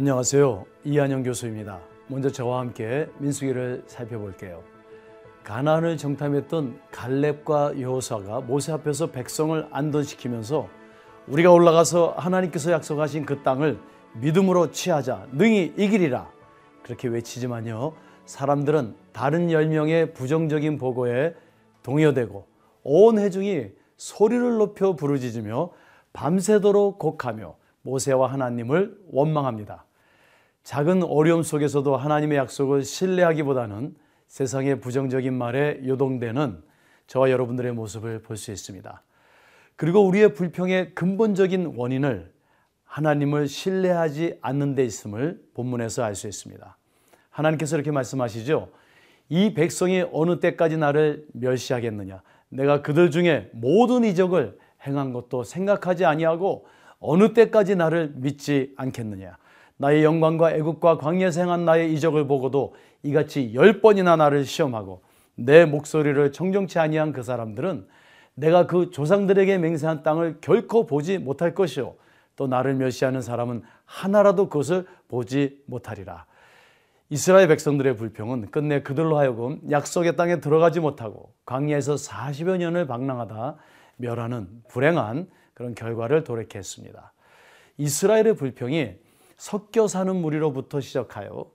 안녕하세요. 이한영 교수입니다. 먼저 저와 함께 민수기를 살펴볼게요. 가나안을 정탐했던 갈렙과 여호사가 모세 앞에서 백성을 안전시키면서 우리가 올라가서 하나님께서 약속하신 그 땅을 믿음으로 취하자 능히 이기리라 그렇게 외치지만요 사람들은 다른 열 명의 부정적인 보고에 동요되고 온 회중이 소리를 높여 부르짖으며 밤새도록 곡하며 모세와 하나님을 원망합니다. 작은 어려움 속에서도 하나님의 약속을 신뢰하기보다는 세상의 부정적인 말에 요동되는 저와 여러분들의 모습을 볼 수 있습니다. 그리고 우리의 불평의 근본적인 원인을 하나님을 신뢰하지 않는 데 있음을 본문에서 알 수 있습니다. 하나님께서 이렇게 말씀하시죠. 이 백성이 어느 때까지 나를 멸시하겠느냐? 내가 그들 중에 모든 이적을 행한 것도 생각하지 아니하고 어느 때까지 나를 믿지 않겠느냐? 나의 영광과 애국과 광야에서 행한 나의 이적을 보고도 이같이 열 번이나 나를 시험하고 내 목소리를 청정치 아니한 그 사람들은 내가 그 조상들에게 맹세한 땅을 결코 보지 못할 것이요 또 나를 멸시하는 사람은 하나라도 그것을 보지 못하리라. 이스라엘 백성들의 불평은 끝내 그들로 하여금 약속의 땅에 들어가지 못하고 광야에서 40여 년을 방랑하다 멸하는 불행한 그런 결과를 돌이켰습니다. 이스라엘의 불평이 섞여 사는 무리로부터 시작하여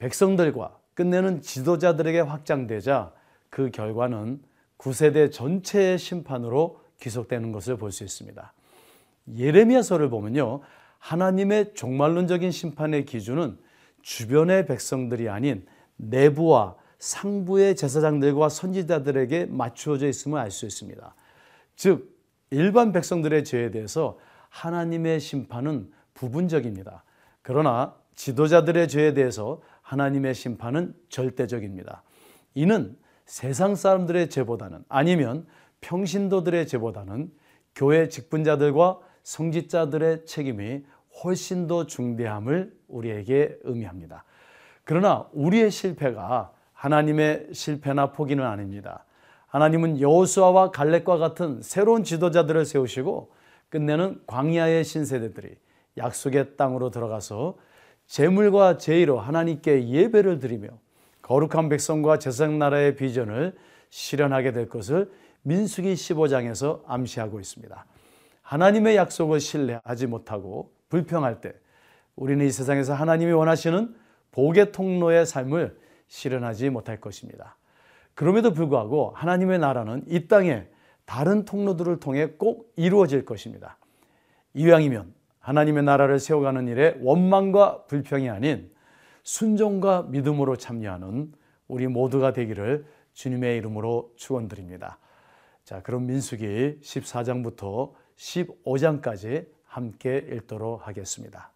백성들과 끝내는 지도자들에게 확장되자 그 결과는 9세대 전체의 심판으로 귀속되는 것을 볼 수 있습니다. 예레미야서를 보면요. 하나님의 종말론적인 심판의 기준은 주변의 백성들이 아닌 내부와 상부의 제사장들과 선지자들에게 맞추어져 있음을 알 수 있습니다. 즉 일반 백성들의 죄에 대해서 하나님의 심판은 부분적입니다. 그러나 지도자들의 죄에 대해서 하나님의 심판은 절대적입니다. 이는 세상 사람들의 죄보다는 아니면 평신도들의 죄보다는 교회 직분자들과 성직자들의 책임이 훨씬 더 중대함을 우리에게 의미합니다. 그러나 우리의 실패가 하나님의 실패나 포기는 아닙니다. 하나님은 여호수아와 갈렙과 같은 새로운 지도자들을 세우시고 끝내는 광야의 신세대들이 약속의 땅으로 들어가서 재물과 제의로 하나님께 예배를 드리며 거룩한 백성과 제상 나라의 비전을 실현하게 될 것을 민수기 15장에서 암시하고 있습니다. 하나님의 약속을 신뢰하지 못하고 불평할 때 우리는 이 세상에서 하나님이 원하시는 복의 통로의 삶을 실현하지 못할 것입니다. 그럼에도 불구하고 하나님의 나라는 이 땅에 다른 통로들을 통해 꼭 이루어질 것입니다. 이왕이면 하나님의 나라를 세워가는 일에 원망과 불평이 아닌 순종과 믿음으로 참여하는 우리 모두가 되기를 주님의 이름으로 축원드립니다. 자, 그럼 민수기 14장부터 15장까지 함께 읽도록 하겠습니다.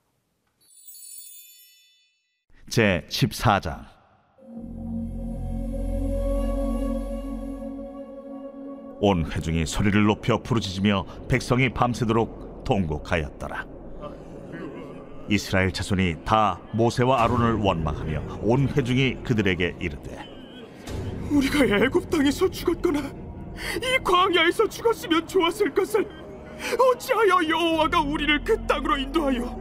제 14장 온 회중이 소리를 높여 부르짖으며 백성이 밤새도록 통곡하였더라. 이스라엘 자손이 다 모세와 아론을 원망하며 온 회중이 그들에게 이르되 우리가 애굽 땅에서 죽었거나 이 광야에서 죽었으면 좋았을 것을 어찌하여 여호와가 우리를 그 땅으로 인도하여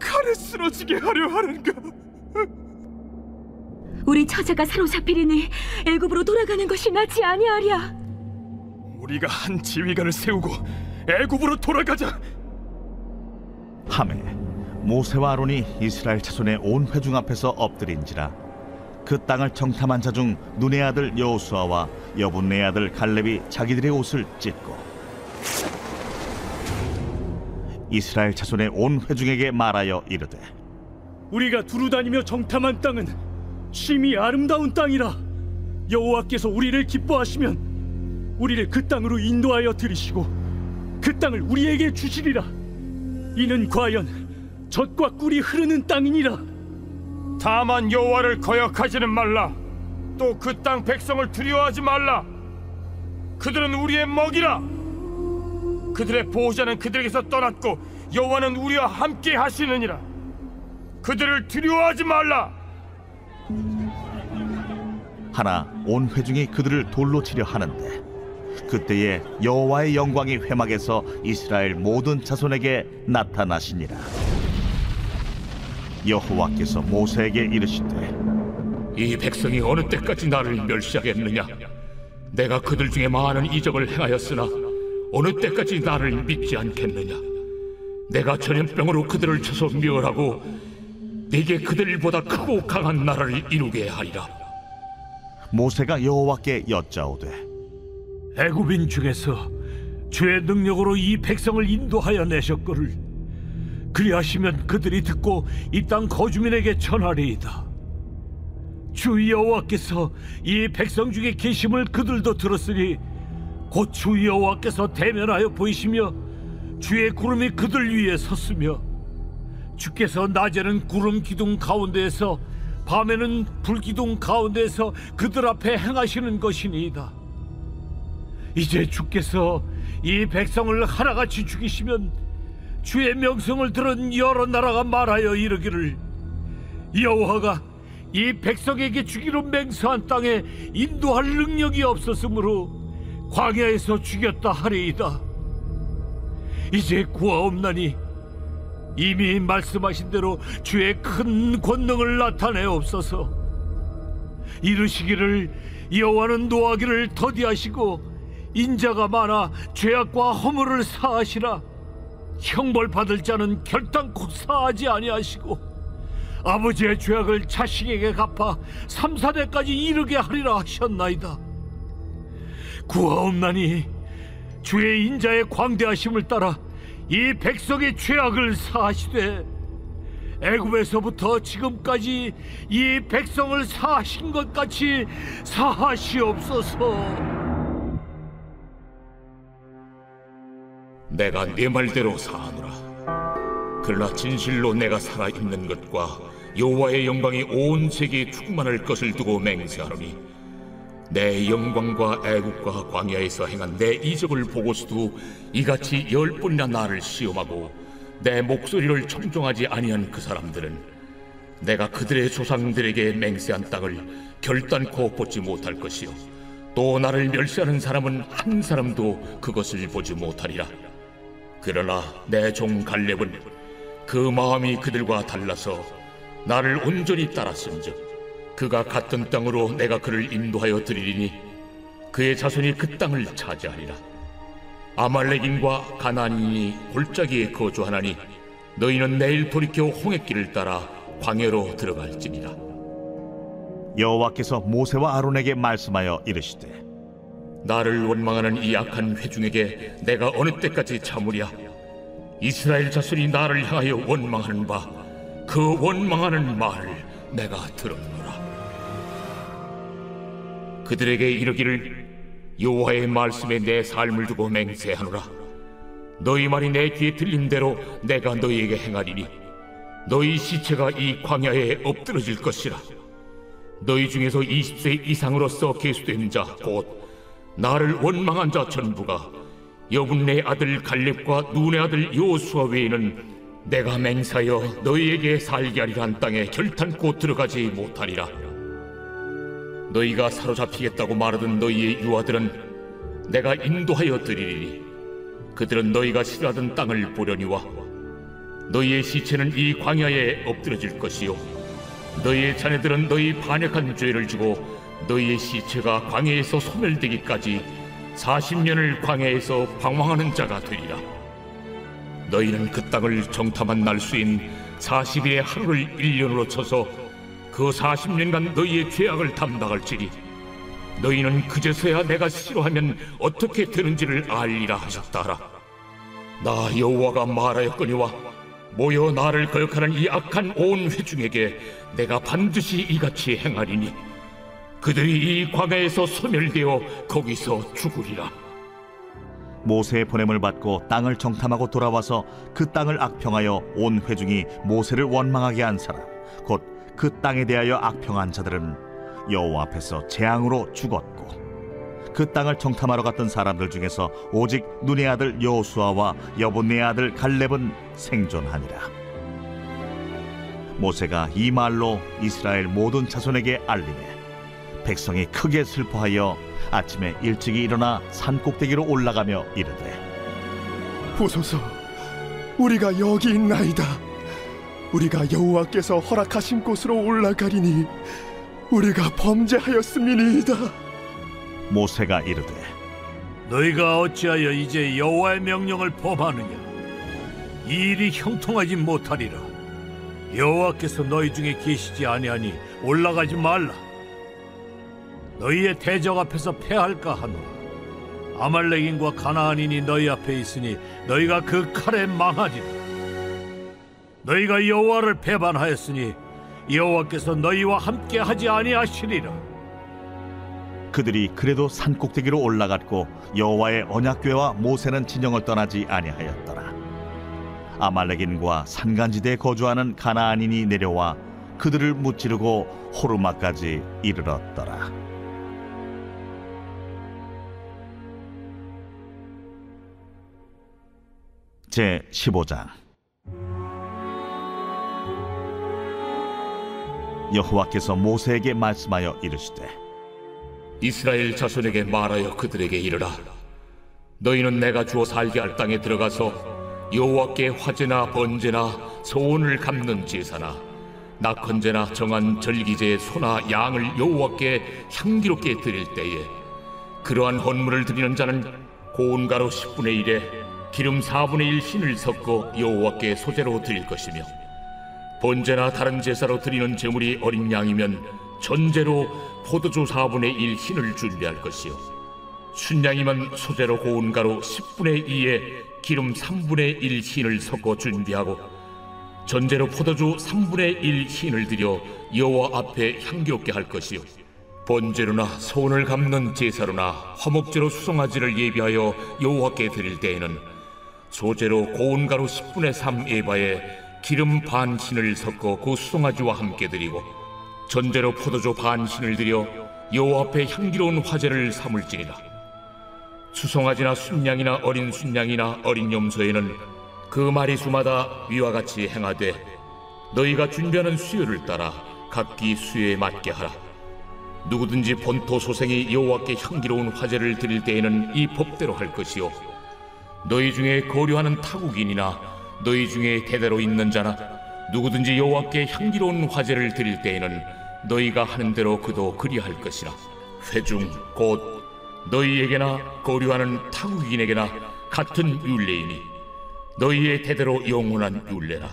칼에 쓰러지게 하려 하는가? 우리 처자가 사로잡히리니 애굽으로 돌아가는 것이 낫지 아니하랴. 우리가 한 지휘관을 세우고 애굽으로 돌아가자. 함에 모세와 아론이 이스라엘 자손의 온 회중 앞에서 엎드린지라. 그 땅을 정탐한 자 중 눈의 아들 여호수아와 여분의 아들 갈렙이 자기들의 옷을 찢고 이스라엘 자손의 온 회중에게 말하여 이르되 우리가 두루 다니며 정탐한 땅은 심히 아름다운 땅이라. 여호와께서 우리를 기뻐하시면 우리를 그 땅으로 인도하여 들이시고 그 땅을 우리에게 주시리라. 이는 과연 젖과 꿀이 흐르는 땅이니라 다만 여호와를 거역하지는 말라. 또 그 땅 백성을 두려워하지 말라. 그들은 우리의 먹이라. 그들의 보호자는 그들에게서 떠났고 여호와는 우리와 함께 하시느니라. 그들을 두려워하지 말라. 하나 온 회중이 그들을 돌로 치려 하는데 그때에 여호와의 영광이 회막에서 이스라엘 모든 자손에게 나타나시니라 여호와께서 모세에게 이르시되 이 백성이 어느 때까지 나를 멸시하겠느냐? 내가 그들 중에 많은 이적을 행하였으나 어느 때까지 나를 믿지 않겠느냐? 내가 전염병으로 그들을 쳐서 멸하고 네게 그들보다 크고 강한 나라를 이루게 하리라. 모세가 여호와께 여짜오되 애굽인 중에서 주의 능력으로 이 백성을 인도하여 내셨거를 그리하시면 그들이 듣고 이 땅 거주민에게 전하리이다. 주 여호와께서 이 백성 중에 계심을 그들도 들었으니 곧 주 여호와께서 대면하여 보이시며 주의 구름이 그들 위에 섰으며 주께서 낮에는 구름 기둥 가운데에서 밤에는 불 기둥 가운데에서 그들 앞에 행하시는 것이니이다. 이제 주께서 이 백성을 하나같이 죽이시면 주의 명성을 들은 여러 나라가 말하여 이르기를 여호와가 이 백성에게 주기로 맹세한 땅에 인도할 능력이 없었으므로 광야에서 죽였다 하리이다. 이제 구하옵나니 이미 말씀하신 대로 주의 큰 권능을 나타내옵소서. 이르시기를 여호와는 노하기를 더디하시고 인자가 많아 죄악과 허물을 사하시라 형벌 받을 자는 결단코 사하지 아니하시고 아버지의 죄악을 자식에게 갚아 삼사대까지 이르게 하리라 하셨나이다 구하옵나니 주의 인자의 광대하심을 따라 이 백성의 죄악을 사하시되 애굽에서부터 지금까지 이 백성을 사하신 것 같이 사하시옵소서. 내가 네 말대로 사하노라. 그러나 진실로 내가 살아 있는 것과 여호와의 영광이 온 세계에 충만할 것을 두고 맹세하노니 내 영광과 애국과 광야에서 행한 내 이적을 보고서도 이같이 열 번이나 나를 시험하고 내 목소리를 청종하지 아니한 그 사람들은 내가 그들의 조상들에게 맹세한 땅을 결단코 보지 못할 것이요 또 나를 멸시하는 사람은 한 사람도 그것을 보지 못하리라 그러나 내 종 갈렙은 그 마음이 그들과 달라서 나를 온전히 따랐은즉 그가 갔던 땅으로 내가 그를 인도하여 드리리니 그의 자손이 그 땅을 차지하리라. 아말렉인과 가나안인이 골짜기에 거주하나니 너희는 내일 돌이켜 홍해길을 따라 광야로 들어갈지니라. 여호와께서 모세와 아론에게 말씀하여 이르시되 나를 원망하는 이 악한 회중에게 내가 어느 때까지 참으랴? 이스라엘 자손이 나를 향하여 원망하는 바 그 원망하는 말을 내가 들었노라. 그들에게 이르기를 여호와의 말씀에 내 삶을 두고 맹세하노라. 너희 말이 내 귀에 들린 대로 내가 너희에게 행하리니 너희 시체가 이 광야에 엎드러질 것이라. 너희 중에서 20세 이상으로서 계수된 자 곧 나를 원망한 자 전부가 여분네 아들 갈렙과 눈의 아들 요수아 외에는 내가 맹사여 너희에게 살게 하리라 한 땅에 결탄코 들어가지 못하리라. 너희가 사로잡히겠다고 말하던 너희의 유아들은 내가 인도하여 드리리니 그들은 너희가 싫어하던 땅을 보려니와 너희의 시체는 이 광야에 엎드려질 것이요. 너희의 자녀들은 너희 반역한 죄를 지고 너희의 시체가 광야에서 소멸되기까지 40년을 광야에서 방황하는 자가 되리라. 너희는 그 땅을 정탐한 날수인 40일의 하루를 1년으로 쳐서 그 40년간 너희의 죄악을 담당할지니 너희는 그제서야 내가 싫어하면 어떻게 되는지를 알리라 하셨다라. 나 여호와가 말하였거니와 모여 나를 거역하는 이 악한 온 회중에게 내가 반드시 이같이 행하리니 그들이 이 광야에서 소멸되어 거기서 죽으리라. 모세의 보냄을 받고 땅을 정탐하고 돌아와서 그 땅을 악평하여 온 회중이 모세를 원망하게 한 사람 곧 그 땅에 대하여 악평한 자들은 여호와 앞에서 재앙으로 죽었고 그 땅을 정탐하러 갔던 사람들 중에서 오직 눈의 아들 여호수아와 여분의 아들 갈렙은 생존하니라. 모세가 이 말로 이스라엘 모든 자손에게 알리매 백성이 크게 슬퍼하여 아침에 일찍이 일어나 산 꼭대기로 올라가며 이르되 보소서, 우리가 여기 있나이다. 우리가 여호와께서 허락하신 곳으로 올라가리니 우리가 범죄하였음이니이다. 모세가 이르되 너희가 어찌하여 이제 여호와의 명령을 범하느냐? 이 일이 형통하지 못하리라. 여호와께서 너희 중에 계시지 아니하니 올라가지 말라. 너희의 대적 앞에서 패할까 하노라. 아말렉인과 가나안인이 너희 앞에 있으니 너희가 그 칼에 망하리라. 너희가 여호와를 배반하였으니 여호와께서 너희와 함께 하지 아니하시리라. 그들이 그래도 산 꼭대기로 올라갔고 여호와의 언약궤와 모세는 진영을 떠나지 아니하였더라. 아말렉인과 산간지대에 거주하는 가나안인이 내려와 그들을 무찌르고 호르마까지 이르렀더라. 제 15장. 여호와께서 모세에게 말씀하여 이르시되 이스라엘 자손에게 말하여 그들에게 이르라. 너희는 내가 주어 살게 할 땅에 들어가서 여호와께 화제나 번제나 소원을 갚는 제사나 낙헌제나 정한 절기제의 소나 양을 여호와께 향기롭게 드릴 때에 그러한 헌물을 드리는 자는 고운 가루 10분의 1에 기름 4분의 1 신을 섞어 여호와께 소재로 드릴 것이며 번제나 다른 제사로 드리는 제물이 어린 양이면 전제로 포도주 4분의 1 흰을 준비할 것이요. 순양이면 소재로 고운 가루 10분의 2에 기름 3분의 1 흰을 섞어 준비하고 전제로 포도주 3분의 1 흰을 들여 여호와 앞에 향기롭게 할 것이요. 번제로나 소원을 갚는 제사로나 화목제로 수송아지를 예비하여 여호와께 드릴 때에는 소재로 고운 가루 10분의 3 에바에 기름 반 흰을 섞어 그 수송아지와 함께 드리고 전제로 포도주 반 흰을 들여 여호와 앞에 향기로운 화제를 삼을지니라. 수송아지나 순양이나 어린 순양이나 어린 염소에는 그 마리수마다 위와 같이 행하되 너희가 준비하는 수요를 따라 각기 수요에 맞게 하라. 누구든지 본토 소생이 여호와께 향기로운 화제를 드릴 때에는 이 법대로 할 것이요 너희 중에 거류하는 타국인이나 너희 중에 대대로 있는 자나 누구든지 여호와께 향기로운 화제를 드릴 때에는 너희가 하는 대로 그도 그리할 것이라. 회중 곧 너희에게나 거류하는 타국인에게나 같은 율례이니 너희의 대대로 영원한 율례라.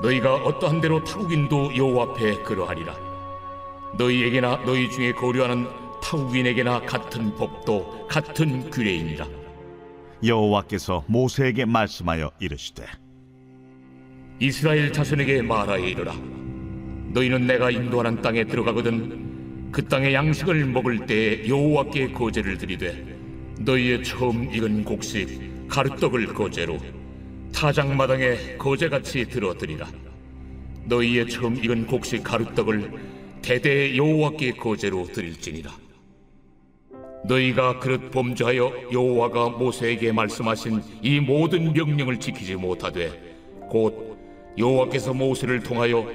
너희가 어떠한 대로 타국인도 여호와 앞에 그러하리라. 너희에게나 너희 중에 거류하는 타국인에게나 같은 법도 같은 규례이니라 여호와께서 모세에게 말씀하여 이르시되 이스라엘 자손에게 말하여 이르라. 너희는 내가 인도하는 땅에 들어가거든 그 땅의 양식을 먹을 때 여호와께 거제를 드리되 너희의 처음 익은 곡식 가루떡을 거제로 타작 마당에 거제같이 들어드리라. 너희의 처음 익은 곡식 가루떡을 대대 여호와께 거제로 드릴지니라 너희가 그릇 범죄하여 여호와가 모세에게 말씀하신 이 모든 명령을 지키지 못하되 곧 여호와께서 모세를 통하여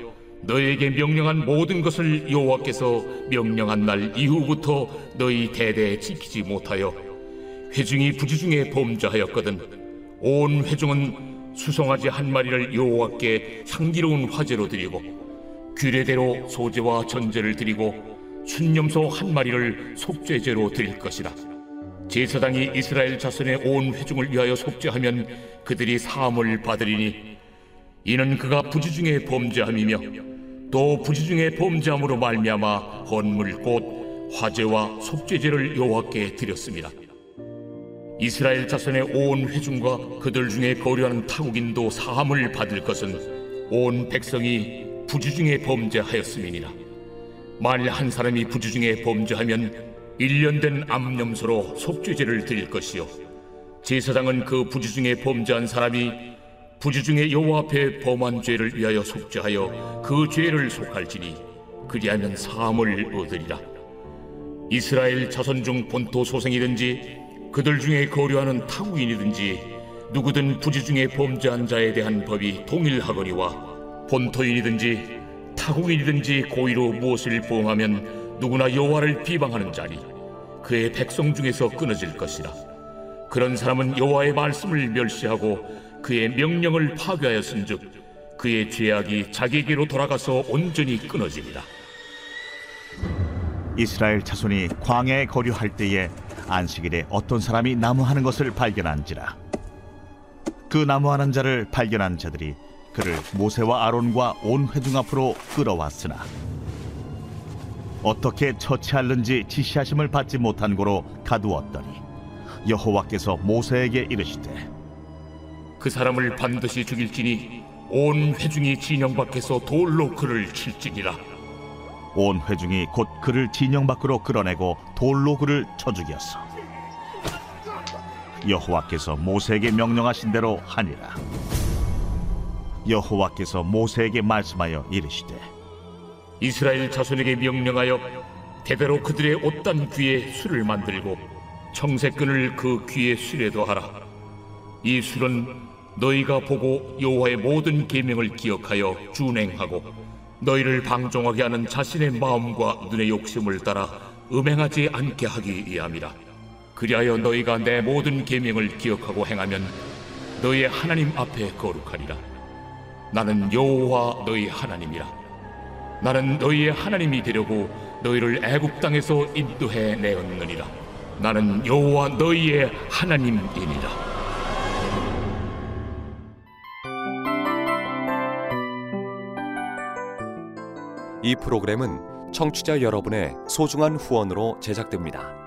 너희에게 명령한 모든 것을 여호와께서 명령한 날 이후부터 너희 대대에 지키지 못하여 회중이 부지중에 범죄하였거든. 온 회중은 수송아지 한 마리를 여호와께 향기로운 화제로 드리고 규례대로 소제와 전제를 드리고 순념소 한 마리를 속죄제로 드릴 것이라 제사장이 이스라엘 자손의 온 회중을 위하여 속죄하면 그들이 사함을 받으리니 이는 그가 부지 중에 범죄함이며 또 부지 중에 범죄함으로 말미암아 헌물 곧 화제와 속죄제를 여호와께 드렸습니다. 이스라엘 자손의 온 회중과 그들 중에 거류하는 타국인도 사함을 받을 것은 온 백성이 부지 중에 범죄하였음이니라. 만일 한 사람이 부지중에 범죄하면 일년된 암염소로 속죄제를 드릴 것이요. 제사장은 그 부지중에 범죄한 사람이 부지중에 여호와 앞에 범한 죄를 위하여 속죄하여 그 죄를 속할지니 그리하면 사함을 얻으리라. 이스라엘 자손 중 본토 소생이든지 그들 중에 거류하는 타국인이든지 누구든 부지 중에 범죄한 자에 대한 법이 동일하거니와 본토인이든지 타국인이든지 고의로 무엇을 보응하면 누구나 여호와를 비방하는 자니 그의 백성 중에서 끊어질 것이라 그런 사람은 여호와의 말씀을 멸시하고 그의 명령을 파괴하였은즉 그의 죄악이 자기에게로 돌아가서 온전히 끊어지리라. 이스라엘 자손이 광야에 거류할 때에 안식일에 어떤 사람이 나무하는 것을 발견한지라 그 나무하는 자를 발견한 자들이 그를 모세와 아론과 온 회중 앞으로 끌어왔으나 어떻게 처치할는지 지시하심을 받지 못한 고로 가두었더니 여호와께서 모세에게 이르시되 그 사람을 반드시 죽일지니 온 회중이 진영 밖에서 돌로 그를 칠지니라. 온 회중이 곧 그를 진영 밖으로 끌어내고 돌로 그를 쳐 죽였어. 여호와께서 모세에게 명령하신 대로 하니라. 여호와께서 모세에게 말씀하여 이르시되 이스라엘 자손에게 명령하여 대대로 그들의 옷단 귀에 술을 만들고 청색끈을 그 귀에 술에 더하라. 이 술은 너희가 보고 여호와의 모든 계명을 기억하여 준행하고 너희를 방종하게 하는 자신의 마음과 눈의 욕심을 따라 음행하지 않게 하기 위함이라. 그리하여 너희가 내 모든 계명을 기억하고 행하면 너희의 하나님 앞에 거룩하리라. 나는 여호와 너희 하나님이라. 나는 너희의 하나님이 되려고 너희를 애굽 땅에서 인도해 내었느니라. 나는 여호와 너희의 하나님이니라. 이 프로그램은 청취자 여러분의 소중한 후원으로 제작됩니다.